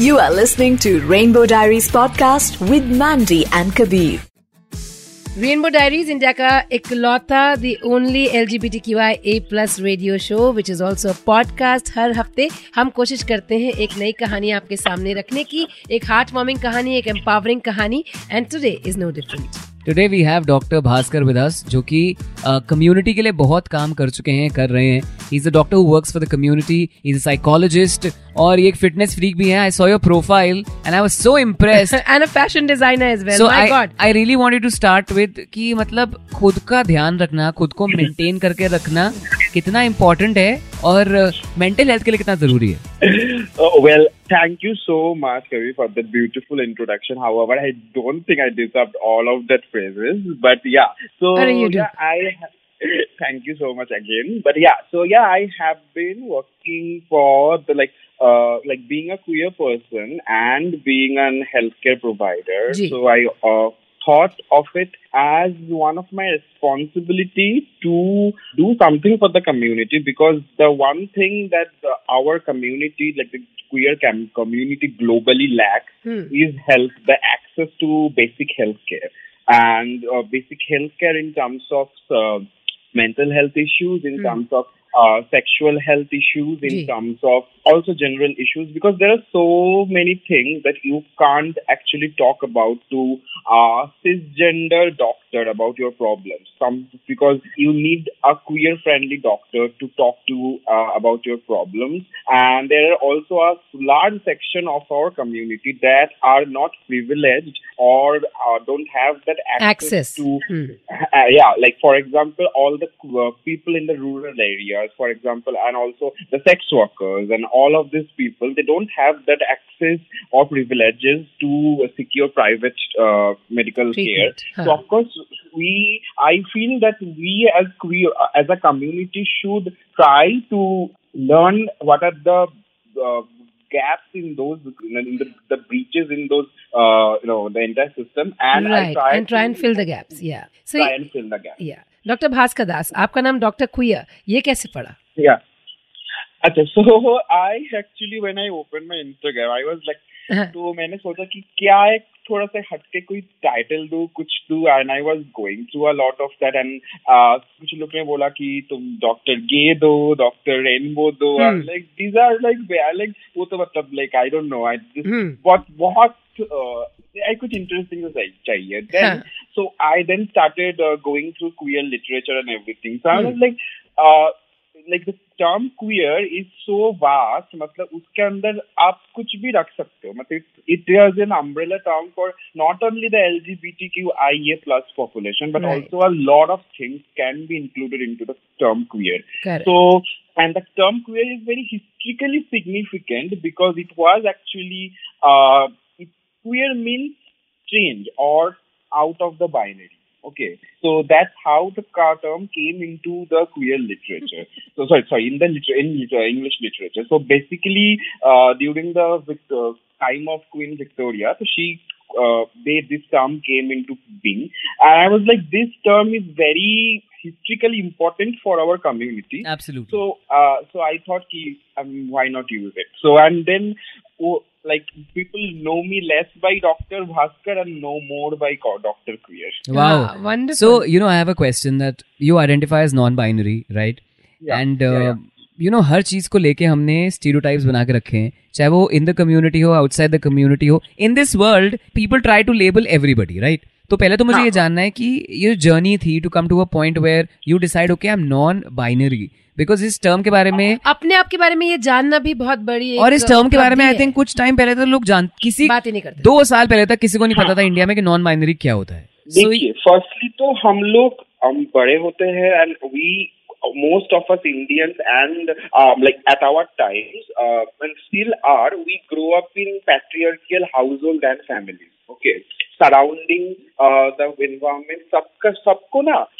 You are listening to Rainbow Diaries podcast with Mandy and Kabir. Rainbow diaries India का इकलौता the only L G B T Q I A plus radio show which is also podcast हर हफ़्ते हम कोशिश करते हैं एक नई कहानी आपके सामने रखने की। एक हार्ट वार्मिंग कहानी, एक एम्पावरिंग कहानी and today is no different today we have doctor Bhaskar with us जो कि कम्युनिटी के लिए बहुत काम कर चुके हैं कर रहे हैं। Is a doctor who works for the community is a psychologist और ये एक फिटनेस फ्रीक भी है। I saw your profile and I was so impressed and a fashion designer as well so my I god I really wanted to start with कि मतलब खुद का ध्यान रखना खुद को मेंटेन करके रखना। कितना इम्पोर्टेंट है और मेंटल हेल्थ के लिए कितना ज़रूरी है well thank you so much Kavi for that beautiful introduction however I don't think I deserve all of that phrases but yeah so I thank you so much again but yeah so yeah i have been working for the like uh, like being a queer person and being an healthcare provider Gee. so i uh, thought of it as one of my responsibility to do something for the community because the one thing that the, our community, like the queer cam- community globally lacks Hmm. is health, the access to basic health care and uh, basic health care in terms of uh, mental health issues, in Hmm. terms of uh, sexual health issues, in Ji. terms of also general issues, because there are so many things that you can't actually talk about to a cisgender doctor about your problems. Some because you need a queer-friendly doctor to talk to uh, about your problems, and there are also a large section of our community that are not privileged or uh, don't have that access, Access. to Hmm. uh, yeah, like for example, all the uh, people in the rural areas, for example, and also the sex workers and all of these people, they don't have that access or privileges to secure private uh, medical care. Treatment, So of course, we I feel that we as queer as a community should try to learn what are the uh, gaps in those in the, the breaches in those uh, you know the entire system and right try and try and fill the gaps yeah so try and fill the gap. yeah doctor Bhaskar Das आपका नाम doctor कुया ये कैसे पड़ा? Yeah. अच्छा so I actually when I open my Instagram I was like तो मैंने सोचा कि क्या एक थोड़ा सा हटके कोई टाइटल दूं कुछ दूं and I was going through a lot of that and कुछ लोग ने बोला कि तुम डॉक्टर गे दो डॉक्टर रेनबो दो Hmm. Like these are like like वो तो मतलब like I don't know I Hmm. बहुत बहुत आई कुछ इंटरेस्टिंग चाहिए हाँ. Then so I then started uh, going through queer literature and everything. So I Hmm. was like, uh, like the term queer is so vast. मतलब उसके अंदर आप कुछ भी रख सकते हो. मतलब it is an umbrella term for not only the LGBTQIA plus population, but Right. also a lot of things can be included into the term queer. Correct. So, and the term queer is very historically significant because it was actually, uh, it, queer means strange or out of the binary. Okay, so that's how the term came into the queer literature. so sorry, sorry, in the liter- in liter- English literature. So basically, uh, during the Vic- uh, time of Queen Victoria, so she uh, they this term came into being, and I was like, this term is very historically important for our community. Absolutely. So, uh, so I thought, ki, um, why not use it? So, and then, oh, like people know me less by Doctor Bhaskar and know more by co- Doctor Queer. Wow. Ah, wonderful. So, you know, I have a question that you identify as non-binary, right? Yeah, And, yeah, uh, yeah. you know, हर चीज को लेके हमने stereotypes बना के रखे हैं चाहे वो इन द कम्युनिटी हो आउटसाइड द कम्युनिटी हो in this world people try to label everybody right तो पहले तो मुझे हाँ. ये जानना है कि ये जर्नी थी to come to a point where you decide okay I am non binary because इस टर्म के बारे में अपने आप के बारे में ये जानना भी बहुत बड़ी एक और इस टर्म के बारे में आई थिंक कुछ टाइम पहले तो लोग जान किसी बात ही नहीं करते। दो साल पहले तक किसी को नहीं पता था इंडिया में कि नॉन बाइनरी क्या होता है। देखिए फर्स्टली तो हम लोग हम बड़े होते हैं and we most of us Indians and um, like at our times uh, and still are we grow up in patriarchal household and families okay? Surrounding uh, the सबका सबको ना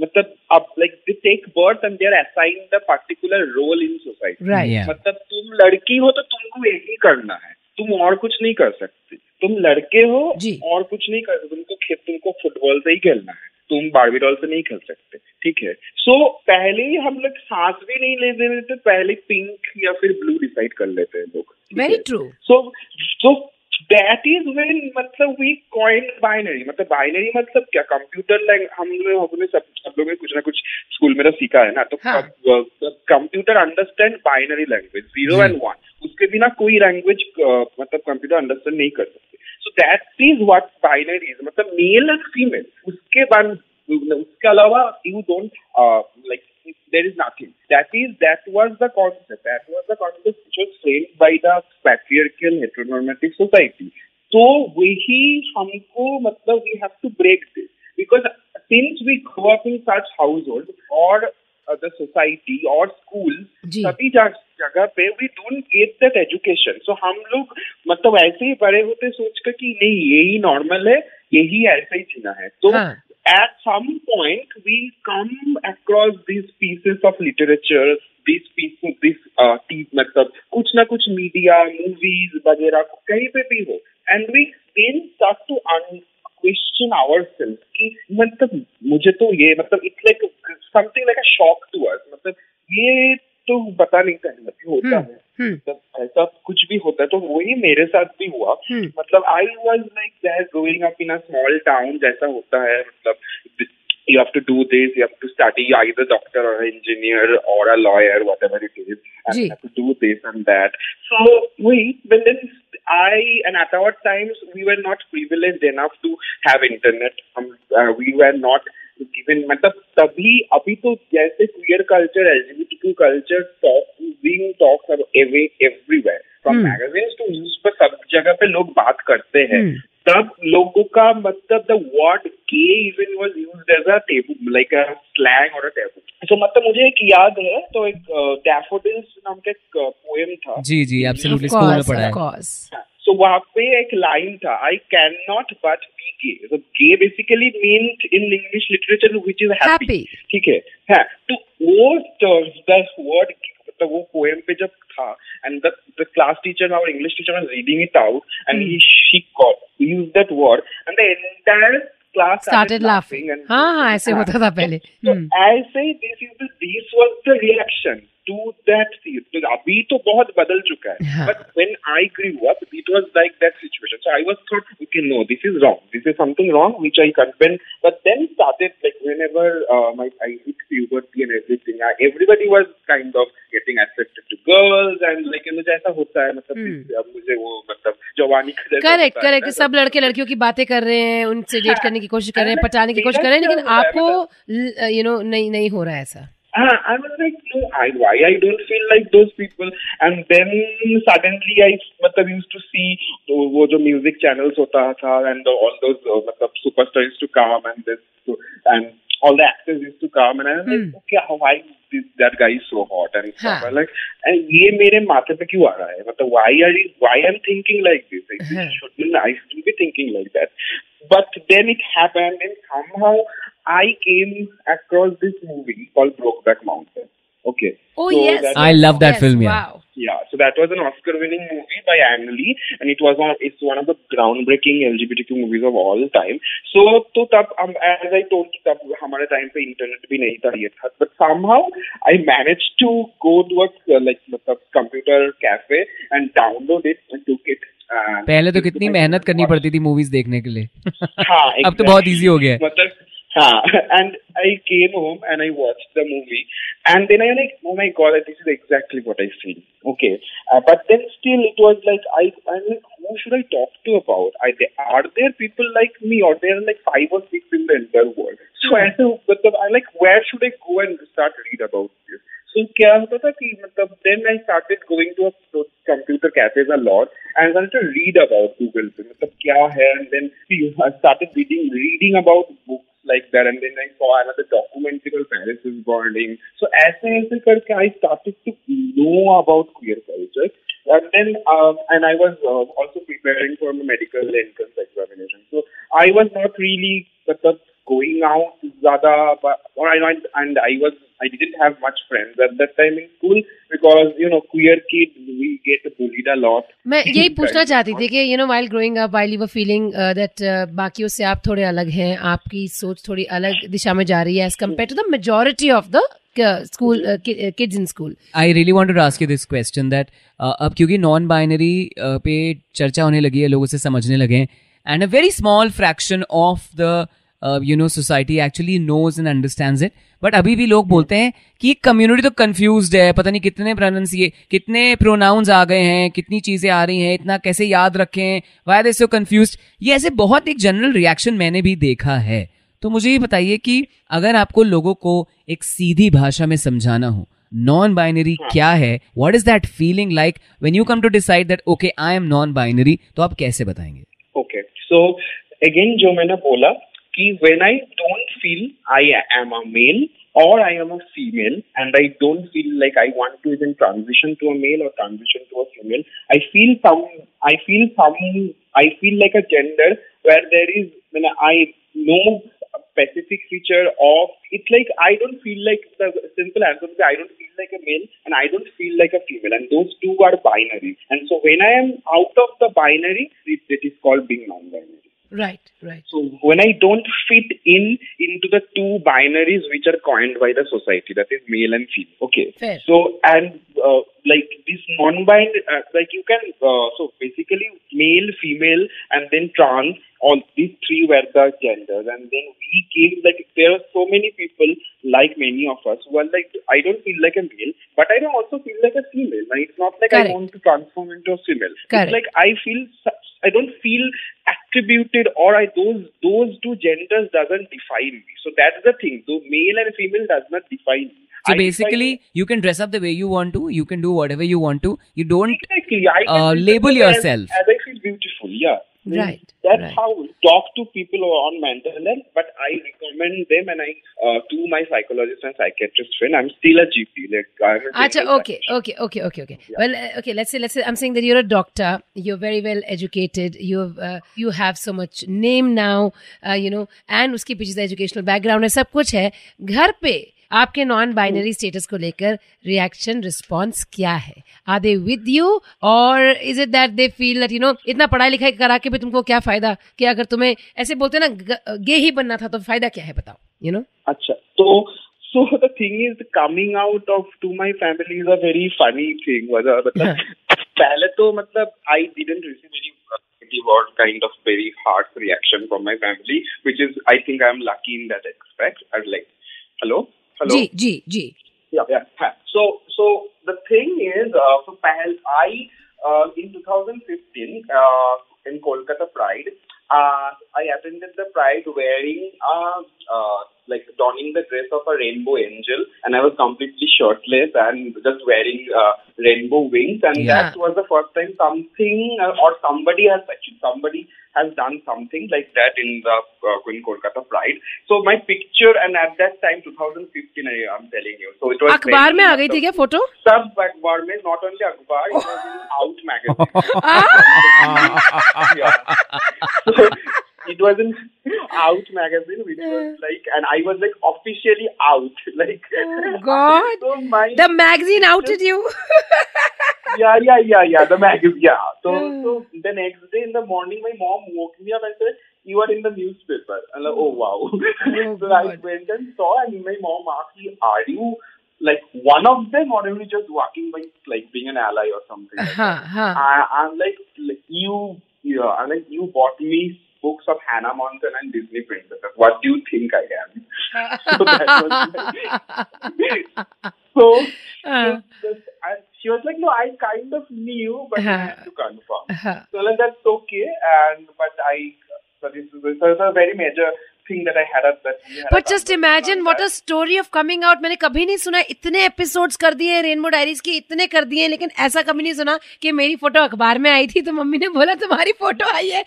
मतलब अब like they take birth and they are assigned a particular role in society. मतलब तुम लड़की हो तो तुमको यही करना है। तुम और कुछ नहीं कर सकते। तुम लड़के हो और कुछ नहीं कर सकते। तुमको खे- तुमको फुटबॉल से ही खेलना है। तुम बारबी डॉल से नहीं खेल सकते। ठीक है? सो so, पहले ही हम लोग सांस भी नहीं ले देते पहले पिंक या फिर ब्लू डिसाइड कर लेते हैं लोग। Very true so that is when मतलब we coined binary. मतलब binary मतलब क्या? कंप्यूटर लैंग हम लोग हमने सब सब लोगों ने कुछ ना कुछ स्कूल में तो सीखा है ना? तो. Computer understand binary language zero. And one उसके बिना कोई लैंग्वेज मतलब कंप्यूटर अंडरस्टैंड नहीं कर सकते। So that is what binary is मतलब मेल एंड फीमेल उसके बाद उसके अलावा you don't like there is nothing. That is, that was the concept. That was the concept which was framed by the patriarchal heteronormative society. So वही हमको मतलब we have to break this because since we grow up in such household or uh, the society or schools जी. सभी जग- जगह पे we don't get that education. So हम लोग मतलब ऐसे ही बड़े होते सोच कर कि नहीं यही नॉर्मल है यही ऐसे ही जीना है तो हाँ. At some point we come across these pieces of literature these pieces this uh, टी- मतलब कुछ ना कुछ मीडिया मूवीज़ वगैरह कहीं पे भी हो and we then start to un- question ourselves कि मतलब मुझे तो ये मतलब it's like something like a shock to us मतलब ये तो पता नहीं था कि होता है हम्म. मतलब ऐसा कुछ भी होता है तो वही मेरे साथ भी हुआ हम्म. मतलब I was like that growing up in a small town जैसा होता है मतलब you have to do this, you have to study either doctor or engineer or a lawyer, whatever it is, and Ji. you have to do this and that. So wait, but then I and at our times we were not privileged enough to have internet. Um, uh, we were not given मतलब तभी अभी तो जैसे queer culture, LGBTQ culture talk being talked about every Hmm. magazines to news पर सब जगह पे लोग बात करते हैं। Hmm. तब लोगों का मतलब द वर्ड के even was used as a taboo like a slang और अ टेबू तो मतलब मुझे एक याद है तो एक डैफोडिल्स नाम का एक पोएम था। जी जी एब्सोल्युटली स्कूल में पढ़ा है. सो वहाँ पे एक लाइन था I can not but be gay तो gay basically means in English literature which is happy ठीक है? हाँ तो वो द वर्ड मतलब वो पोएम पे जब था and the the class teacher और English teacher was reading it out and he she got use that word and the entire class Started laughing. हाँ हाँ ऐसे होता था पहले. तो हम्म. ऐसे ही this is this was the reaction To that seize अभी तो बहुत बदल चुका है। But when I grew up it was like that situation so I was thought you can know this is wrong this is something wrong which I complain but then started like when my I hit puberty and everything everybody was kind of getting accepted to girls and like मुझे ऐसा होता है मतलब हम्म। अब मुझे वो मतलब जवानी करेक्ट करेक्ट सब लड़के लड़कियों की बातें कर रहे हैं उनसे डेट करने की कोशिश कर रहे हैं पटाने की कोशिश कर रहे हैं लेकिन आपको यू नो नहीं नहीं हो रहा है ऐसा। I was like, no, I, why I don't feel like those people. And then suddenly I मतलब used to see तो वो जो music channels होता था and the, all those uh, मतलब superstars used to come and this so, and all the actors used to come and I was Hmm. like, okay, how- why this, that guy is so hot and stuff. हाँ. I'm like, and ये मेरे माथे पे क्यों आ रहा है मतलब why are you why I'm thinking like this? Like, हाँ. this shouldn't I shouldn't be thinking like that. But then it happened and somehow I came across this movie called Brokeback Mountain. Okay. Oh so yes, I love that yes, film. Yeah. Wow. Yeah. So that was an Oscar-winning movie by Ang Lee, and it was one. It's one of the groundbreaking LGBTQ movies of all time. So तो तब um, as I told you तब हमारे time पे internet भी नहीं था ये But somehow I managed to go to a uh, like मतलब computer cafe and download it and took it. पहले तो कितनी मेहनत करनी पड़ती थी मूवीज देखने के लिए हाँ, अब तो बहुत इजी हो गया है मतलब Ah, and I came home and I watched the movie, and then I like, oh my god, this is exactly what I feel. Okay, uh, but then still it was like I, I'm like, who should I talk to about? Are there, are there people like me, or there are like five or six in the entire world? So hmm. I, but the, I'm like, where should I go and start read about this? so क्या होता था कि मतलब then I started going to a those computer cafes a lot and I started to read about Google पे मतलब क्या है and then see, I started reading reading about books like that and then I saw another documentary called Paris is Burning so ऐसे ऐसे करके I started to know about queer culture and then um, and I was uh, also preparing for my medical entrance examination so I was not really मतलब going out zyada but or I and, and I was I didn't have much friends at that time in school because you know queer kids we get bullied a lot. मैं यही पूछना चाहती थी कि you know while growing up while you were feeling that बाकियों से आप थोड़े अलग हैं आपकी सोच थोड़ी अलग दिशा में जा रही है as compare to the majority of the school kids in school I really want to ask you this question that अब क्योंकि नॉन बाइनरी पे चर्चा होने लगी है लोग उसे समझने लगे हैं and a very small fraction of the you know society actually knows and understand it but अभी भी लोग बोलते हैं कि कम्युनिटी तो कंफ्यूज है पता नहीं कितने प्रोनाउंसिए कितने प्रोनाउंस आ गए हैं कितनी चीज़ें आ रही हैं इतना कैसे याद रखें वाई दे सो कंफ्यूज ये ऐसे बहुत एक जनरल रिएक्शन मैंने भी देखा है। तो मुझे ये बताइए कि अगर आपको लोगों को एक सीधी भाषा में समझाना हो नॉन बाइनरी क्या है? What is that feeling like when you come to decide that okay I am non binary तो आप कैसे बताएँगे? ओके सो अगेन जो मैंने बोला when I don't feel I am a male or I am a female and I don't feel like I want to even transition to a male or transition to a female, I feel some, I feel some, I feel like a gender where there is, when I know specific feature of, it's like I don't feel like the simple answer is I don't feel like a male and I don't feel like a female and those two are binary. And so when I am out of the binary, it is called being non-binary. Right, right. So when I don't fit in into the two binaries which are coined by the society, that is male and female. Okay. Fair. So and uh, like this non-binary, uh, like you can uh, so basically male, female, and then trans. All these three were the genders, and then we came like there are so many people like many of us who are like I don't feel like a male, but I don't also feel like a female. Like it's not like Correct. I want to transform into a female. Correct. It's like I feel I don't feel attributed or I those those two genders doesn't define me. So that's the thing. So male and female does not define me. So I basically, you can dress up the way you want to. You can do whatever you want to. You don't. exactly uh, label yourself. as, as I feel beautiful. Yeah Right, That's right. how talk to people who are on mental health. But I recommend them, and I uh, to my psychologist and psychiatrist friend. I'm still a GP. Like I'm a Acha, general okay, okay, okay, okay, okay. Well, uh, okay. Let's say, let's say, I'm saying that you're a doctor. You're very well educated. You have, uh, you have so much name now. Uh, you know, and उसके पीछे से educational background है, सब कुछ है. घर पे आपके नॉन बाइनरी स्टेटस को लेकर रिएक्शन रिस्पॉन्स क्या है आर दे विद यू और is it that they feel that you know इतना पढ़ाई लिखाई करा के भी तुमको क्या फ़ायदा कि अगर तुम्हें ऐसे बोलते ना गे ही बनना था तो फ़ायदा क्या है बताओ you know Acha. So, so the thing is, coming out of to my family is a very funny thing. मतलब पहले तो मतलब I didn't receive any negative or kind of very harsh reaction from my family, which is I think I'm lucky in that aspect. I'm like, hello, Hello. G, G, G. Yeah, yeah. So, so the thing is, uh, for Pahel, I uh, in 2015 uh, in Kolkata Pride, uh, I attended the Pride wearing uh, uh, like donning the dress of a rainbow angel, and I was completely shirtless and just wearing uh, rainbow wings, and that was the first time something uh, or somebody has actually somebody has done something like that in the uh, in Kolkata Pride. So my picture, and at that time, 2015, I am telling you. So it was अखबार very में आ much गई थी of- क्या photo सब अखबार में not only अखबार it was in Out magazine. yeah. So it wasn't out magazine which was like, and I was like officially out. Like, oh God, so my, the magazine outed you. yeah, yeah, yeah, yeah. The magazine, yeah. So, so the next day in the morning, my mom woke me up and said, "You are in the newspaper." I, like, "Oh wow." Oh, so God. I went and saw, and my mom asked me, "Are you?" like one of them or are you just walking by like being an ally or something. Uh-huh, uh-huh. I, am like, like, you, yeah, I'm like you bought me books of Hannah Montana and Disney princesses. What do you think I am? so like, so. हाँ, Just, and she was like, no, I kind of knew, but I had to uh-huh. confirm. हाँ. So like, that's okay, and but I, but this is so it's a very major thing that I had at that. had But just imagine what a story of coming out मैंने कभी नहीं सुना इतने episodes कर दिए rainbow diaries के इतने कर दिए लेकिन ऐसा कभी नहीं सुना कि मेरी फ़ोटो अखबार में आई थी तो मम्मी ने बोला तुम्हारी फ़ोटो आई है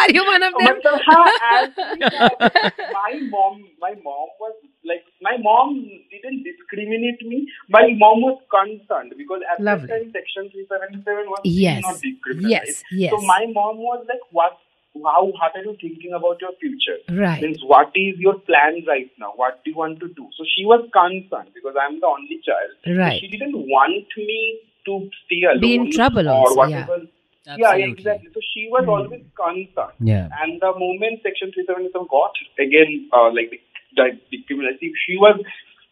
are you one of them मतलब हाँ, my mom, my mom was like, my mom didn't discriminate me. My mom was concerned because at Lovely. that time Section 377 was Yes. not discriminate. Yes, yes. So my mom was like, what? How started you thinking about your future? Right. Means what is your plan right now? What do you want to do? So she was concerned because I'm the only child. So Right. she didn't want me to stay alone. Be in trouble or also, yeah. whatever. Yeah, Absolutely. exactly. So she was Hmm. always concerned. Yeah. And the moment Section 377 got again, uh, like the, the decriminalization, she was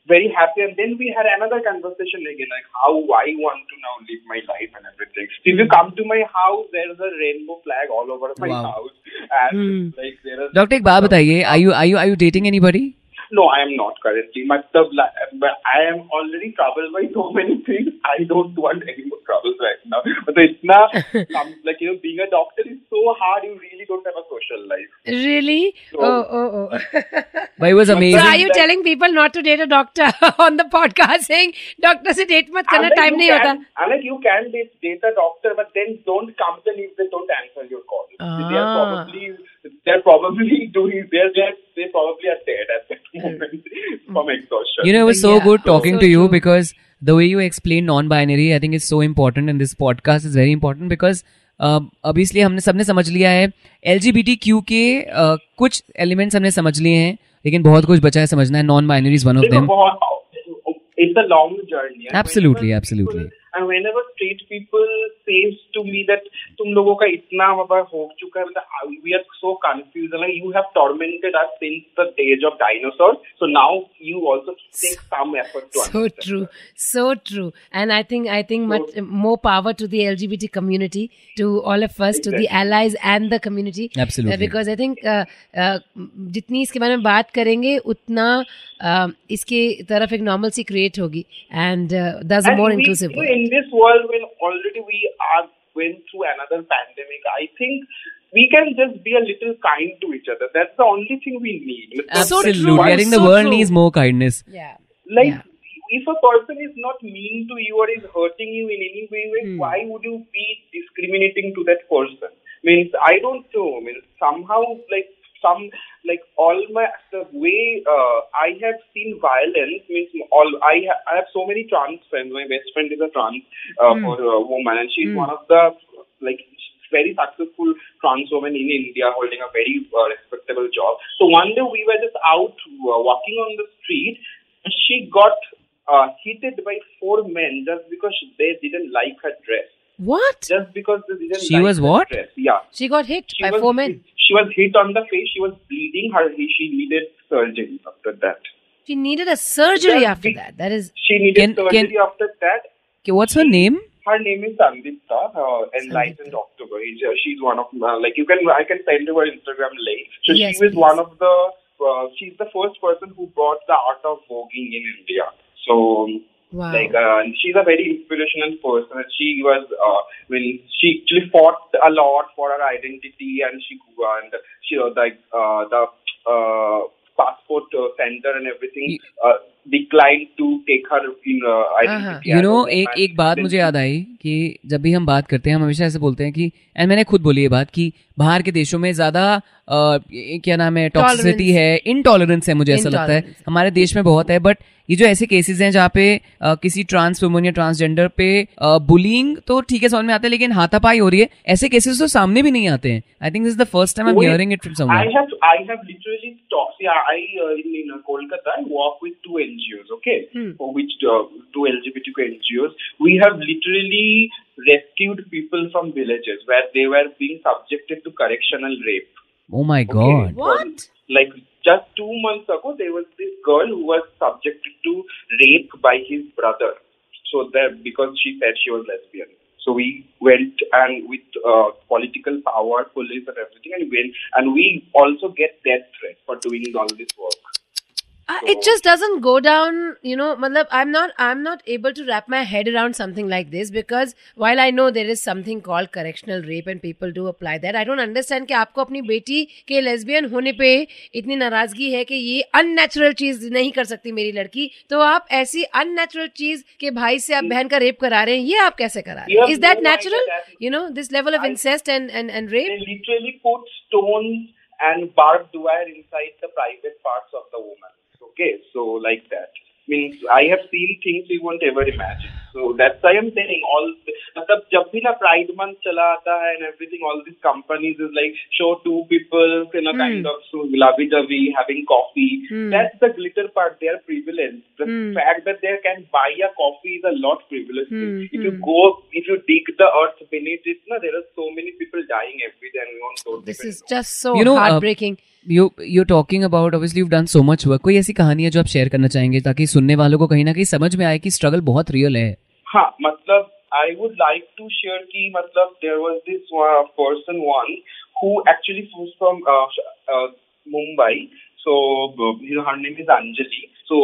very happy. And then we had another conversation again, like how I want to now live my life and everything. So if you come to my house, there is a rainbow flag all over my Wow. house, and Hmm. like there is. Doctor एक बात बताइए are you are you are you dating anybody No, I am not currently. My Matlab, I am already troubled by so many things. I don't want any more troubles right now. But it's not, like, you know, being a doctor is so hard. You really don't have a social life. Really? So, oh, oh, oh. but it was amazing. So are you telling people not to date a doctor on the podcast saying, doctor se date mat karna, time nahi hota. I'm like, you can date, date a doctor, but then don't come and if they don't answer your call. Ah. They are probably they're probably doing they're, they're they probably are dead at that moment from exhaustion. you know it was so Yeah. good talking So to you true. because the way you explain non-binary i think is so important and this podcast is very important because uh, अब इसलिए हमने सबने समझ लिया है L Q के uh, कुछ elements हमने समझ लिए हैं लेकिन बहुत कुछ बचा है समझना है non binary is one of देखो, देम बहुत- it's a long journey. And Absolutely, whenever straight people says to me that तुम लोगों का इतना बाबा हो चुका है मतलब we are so confused like you have tormented us since the age of dinosaurs so now you also take some effort to So understand. true, so true, and I think I think so, much more power to the LGBT community, to all of us, exactly. to the allies and the community. Absolutely. Uh, because I think uh, uh, जितनी इसके बारे में बात करेंगे उतना uh, इसके तरफ़ एक normalcy create होगी and uh, that's a And more we, inclusive you know, world. in this world when already we are went through another pandemic, I think we can just be a little kind to each other. That's the only thing we need. Absolutely true, i think the world true. needs more kindness Yeah. Like, Yeah. if a person is not mean to you or is hurting you in any way, way, Hmm. why would you be discriminating to that person? Means I don't know. Means somehow like some like all my the way uh, I have seen violence means all I ha- I have so many trans friends. My best friend is a trans uh, Hmm. for a woman, and she's Hmm. one of the like very successful trans woman in India holding a very uh, respectable job. So one day we were just out uh, walking on the street and she got uh, hit by four men just because they didn't like her dress. What? Just because they didn't She like was her what? dress. Yeah. She got hit She by was four men. she was hit on the face. She was bleeding. Her she needed surgery after that. She needed a surgery Yeah, after we- that. That is She needed Can- surgery can- after that. okay, what's her name Her name is Sandipta, uh, Enlightened October. He's, uh, she's one of uh, like you can I can send you her Instagram link. So Yes, she was please. one of the uh, she's the first person who brought the art of voguing in India. So wow. like uh, she's a very inspirational person. She was uh, when she actually fought a lot for her identity and she and she was like uh, the uh, passport uh, center and everything You- uh, declined to take her in uh, identity. You know woman. एक एक बात मुझे याद आई कि जब भी हम बात करते हैं हम हमेशा ऐसे बोलते हैं कि एंड मैंने खुद बोली ये बात कि बाहर के देशों में ज़्यादा क्या नाम है टॉक्सिसिटी है इनटॉलरेंस है मुझे ऐसा लगता है हमारे देश में बहुत है बट ये जो ऐसे केसेस हैं जहाँ पे अ, किसी ट्रांस वुमन या ट्रांसजेंडर पे बुलिंग तो ठीक है समझ में आता है लेकिन हाथापाई हो रही है ऐसे केसेस तो सामने भी नहीं आते हैं I think this the first time I am hearing it from I someone have I have literally talked. Yeah, I uh, in, in uh, Kolkata I work with two NGOs, okay, hmm. for which uh, LGBTQ NGOs, we have literally rescued people from villages where they were being subjected to correctional rape. Oh my god! Okay? What? Like just two months ago, there was this girl who was subjected to rape by his brother. So that because she said she was lesbian. So we went and with uh, political power, police and everything, and went, and we also get death threats for doing all this work. Uh, it just doesn't go down you know matlab, i'm not i'm not able to wrap my head around something like this because while i know there is something called correctional rape and people do apply that i don't understand कि आपको अपनी बेटी के lesbian होने पे इतनी नाराजगी है कि ये अननेचुरल चीज नहीं कर सकती मेरी लड़की तो आप ऐसी अननेचुरल चीज के भाई से आप बहन का रेप करा रहे हैं ये आप कैसे करा रहे You हैं have is that no idea natural that- you know this level of I- incest and and and They rape literally put stones and barbed wire inside the private parts of the woman. Okay, so like that. means I have seen things you won't ever imagine. So that's why I'm saying all मतलब जब भी ना pride month चला आता है and everything all this companies is like show to people in a kind of गुलाबी डबी having coffee that's the glitter part they are privileged the fact that they can buy a coffee is a lot privileged if you go if you dig the earth beneath it ना there are so many people dying every day and on so this is just so you know, uh, heartbreaking. uh, you you talking about obviously you done so much work कोई ऐसी कहानी है जो आप share करना चाहेंगे ताकि सुनने वालों को कहीं ना कहीं समझ में आए कि स्ट्रगल बहुत रियल है? हाँ मतलब I would like to share कि मतलब there was this one person one who actually was from uh, uh, Mumbai. So uh, her name is Anjali. So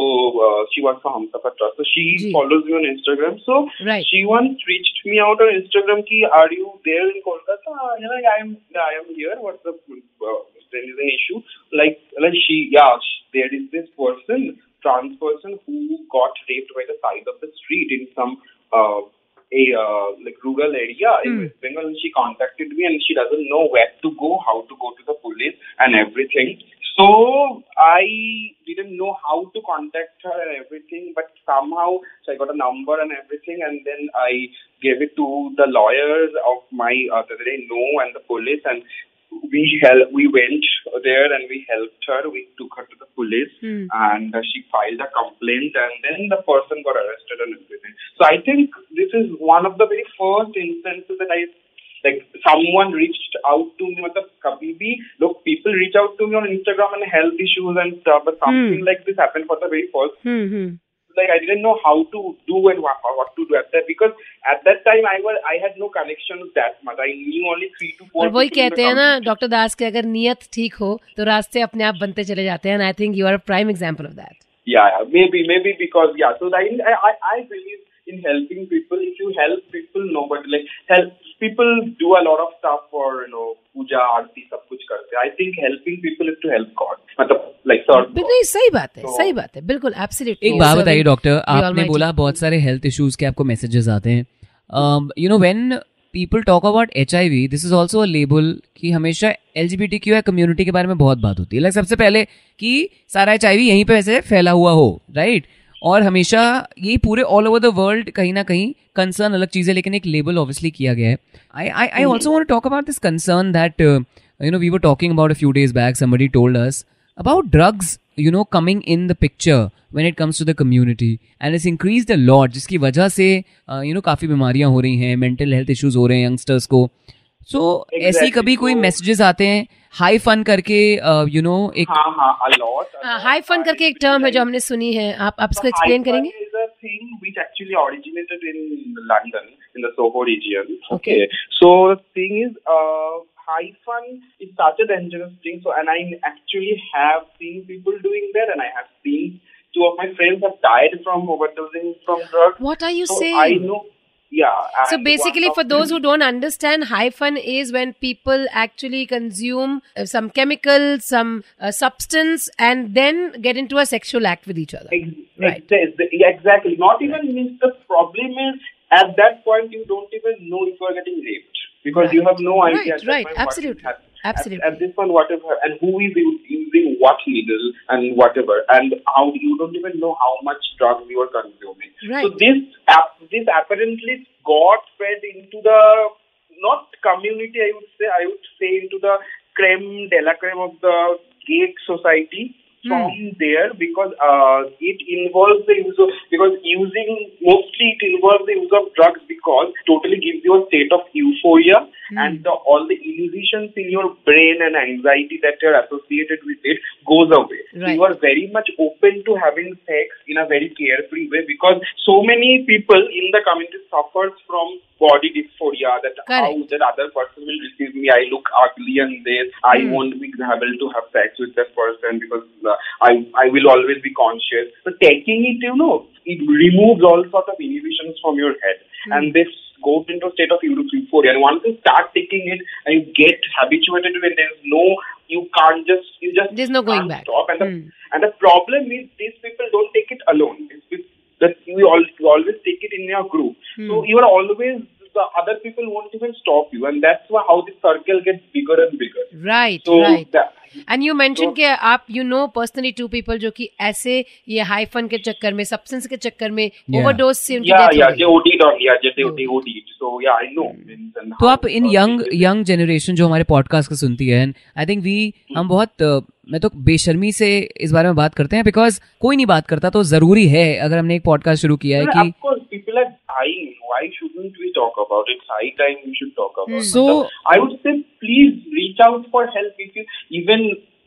uh, she works for Humsafar Trust. So she follows me on Instagram. So right. she once reached me out on Instagram ki are you there in Kolkata? Ah, and like, I am I am here. What's the uh, there is an issue? Like like she yeah there is this person trans person, who got raped by the side of the street in some uh, a uh, like rural area in Hmm. West Bengal. And she contacted me, and she doesn't know where to go, how to go to the police, and everything. So I didn't know how to contact her and everything, but somehow so I got a number and everything, and then I gave it to the lawyers of my uh, that they know and the police, and we help, we went there and we helped her. We took her to the police mm. and uh, she filed a complaint and then the person got arrested and everything. So I think this is one of the very first instances that I like someone reached out to me with a Kabibi. Look, people reach out to me on Instagram and health issues and stuff, but hmm. something mm. like this happened for the very 1st like I didn't know how to do and what, what to do at that because at that time I was I had no connections that much I knew only three to four और वही people in the कहते हैं ना community. Doctor दास के अगर नियत ठीक हो तो रास्ते अपने आप बनते चले जाते हैं I think you are prime example of that yeah, yeah maybe maybe because yeah so I I I believe in helping people if you help people nobody like help people do a lot of stuff for you know puja aarti सब कुछ करते हैं I think helping people is to help God. मतलब like serve God. नहीं सही बात है तो- सही बात है। बिल्कुल एब्सोल्युटली एक बात बताइए डॉक्टर आपने बोला बहुत सारे हेल्थ इश्यूज़ के आपको मैसेजेस आते हैं। You know when people talk about H I V this is also a label कि हमेशा L G B T Q community के बारे में बहुत बात होती है। लाइक सबसे पहले कि सारा एच आई वी यहीं पे वैसे फैला हुआ हो राइट और हमेशा ये पूरे ऑल ओवर द वर्ल्ड कहीं ना कहीं कंसर्न अलग चीज़ है, लेकिन एक लेबल ऑब्वियसली किया गया है। I I I also want talk about this concern that you know we were talking about a few days back somebody told us about drugs you know coming in the picture when it comes to the community and it's increase the lot, जिसकी वजह से you know काफ़ी बीमारियाँ हो रही हैं mental health issues हो रहे हैं यंगस्टर्स को। सो ऐसी Exactly. कभी कोई So- मैसेजेस आते हैं हाई फन करके यू नो एक हाँ हाँ. हाई फन करके एक टर्म है जो हमने सुनी है आप आप इसको एक्सप्लेन करेंगे Hi-Fi is a thing which actually originated in London, in the Soho region. Okay. So the thing is, uh, high fun is such a dangerous thing. So, and I actually have seen people doing that, and I have seen two of my friends have died from overdosing from drugs. What are you so saying? I know. Yeah. So basically, for those who don't understand, high fun is when people actually consume uh, some chemical, some uh, substance, and then get into a sexual act with each other. Ex- Right. ex- ex- exactly. Not even means the problem is at that point you don't even know if you are getting raped because you have no idea. Right, right. Absolutely. Absolutely. At, at this point, whatever and who is using what needle and whatever, and how you don't even know how much drugs you are consuming. Right. So this ap- this apparently got spread into the not community. I would say I would say into the creme de la creme of the gay society from there because uh, it involves the use of because using mostly it involves the use of drugs because totally gives you a state of euphoria and the, all the illusions in your brain and anxiety that are associated with it goes away. Right. you are very much open to having sex in a very carefree way because so many people in the community suffers from body dysphoria that how Correct. that other person will receive me. I look ugly and this. I Hmm. won't be able to have sex with that person because uh, I I will always be conscious. So taking it, you know, it removes all sort of inhibitions from your head, Hmm. and this goes into a state of euphoria. And once you start taking it and you get habituated to it, there's no you can't just you just There's no going back. Stop. And the Hmm. and the problem is these people don't take it alone. That you, all, you always take it in your group. So Hmm. you are always the other people won't even stop you, and that's why how the circle gets bigger and bigger. Right, So right. that, and you mention तो- कि आप you know personally to people जो कि ऐसे ये high fun के चक्कर में सब्सटेंस के चक्कर में Yeah. ओवरडोज से उनकी हो Oh. So तो आप इन uh, यंग यंग जनरेशन जो हमारे पॉडकास्ट को सुनती है आई थिंक वी हम बहुत uh, मैं तो बेशर्मी से इस बारे में बात करते हैं बिकॉज़ कोई नहीं बात करता तो ज़रूरी है अगर हमने एक पॉडकास्ट शुरू किया है कि people are dying. Why shouldn't we talk about it? It's high time we should talk about it. So- I would say please reach out for help if you even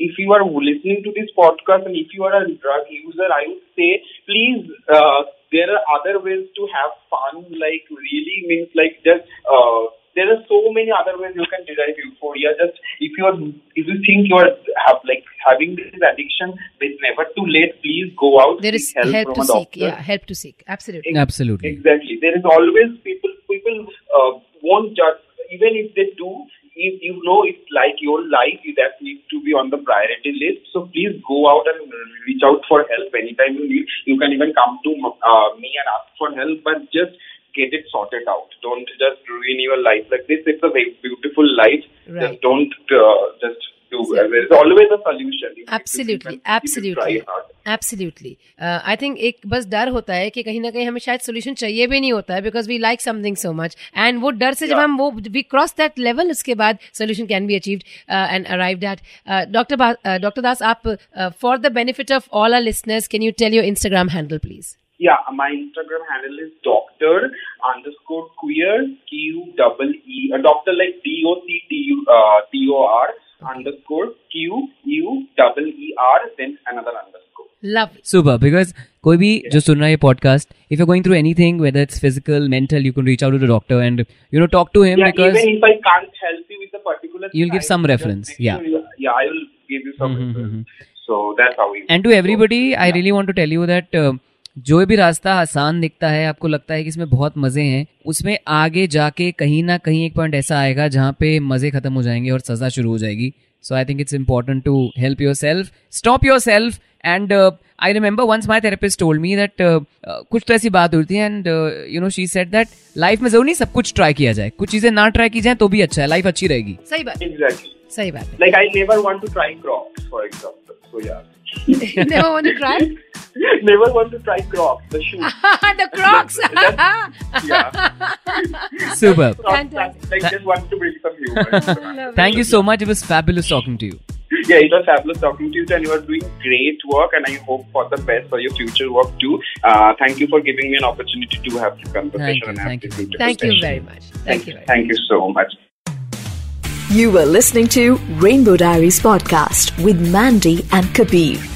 if you are listening to this podcast and if you are a drug user, I would say please uh, there are other ways to have fun. Like really means like just uh, there are so many other ways you can derive euphoria. Just if you are if you think you are have like having this addiction, it's never too late. Please go out. There is help, help from to a seek. doctor. Yeah, help to seek. Absolutely. Absolutely. Exactly. There is always people. People uh, won't judge, even if they do. If you know it's like your life, that needs to be on the priority list. So please go out and reach out for help anytime you need. You can even come to uh, me and ask for help, but just get it sorted out. Don't just ruin your life like this. It's a very beautiful life. Right. Just don't uh, just do. There's always a solution. If you- Absolutely, if you can- if you absolutely. try hard. Absolutely I think एक बस डर होता है कि कहीं ना कहीं हमें शायद सोल्यूशन चाहिए भी नहीं होता है because we like something so much and वो डर से जब Yeah. हम वो वी क्रॉस दैट लेवल उसके बाद solution can be achieved and arrive that doctor doctor Das आप for the benefit of all are listeners can you tell your Instagram handle please Yeah, my Instagram handle is doctor underscore queer Q double E uh, doctor like D O C T U uh, T O R underscore Q U double E R then another underscore. Love super because कोई भी जो सुन रहा है podcast if you going through anything whether it's physical mental you can reach out to doctor and you no talk to him Yeah, because even if I can't help you with the particular, You'll give thing, some just reference, make yeah. sure you- yeah, I will give you some Mhm, mhm, reference. So that's how we. And to everybody I yeah. Really want to tell you that जो भी रास्ता आसान दिखता है आपको लगता है कि इसमें बहुत मज़े हैं उसमें आगे जाके कहीं ना कहीं एक पॉइंट ऐसा आएगा जहाँ पे मज़े खत्म हो जाएँगे और सजा शुरू हो जाएगी so I think it's important to help yourself stop yourself and I remember once my therapist told me that कुछ तो ऐसी बात होती है and you know she said that life में ज़रूर नहीं सब कुछ ट्राई किया जाए कुछ चीज़ें ना ट्राई की जाए तो भी अच्छा है लाइफ अच्छी रहेगी सही बात Exactly. सही बात है Like I never want to try Crocs, for example. So yeah. Never want to try never want to try Crocs, the shoe. the crocs yeah. Super. Crocs, Fantastic. Like just want to bring some humor. Thank you so much. It was fabulous talking to you. Yeah, it was fabulous talking to you, and you are doing great work, and I hope for the best for your future work too. Uh, thank you for giving me an opportunity to have this conversation. you, and have thank you this very much. thank you very much thank you very much Thank you so much. You were listening to Rainbow Diaries podcast with Mandy and Kabir.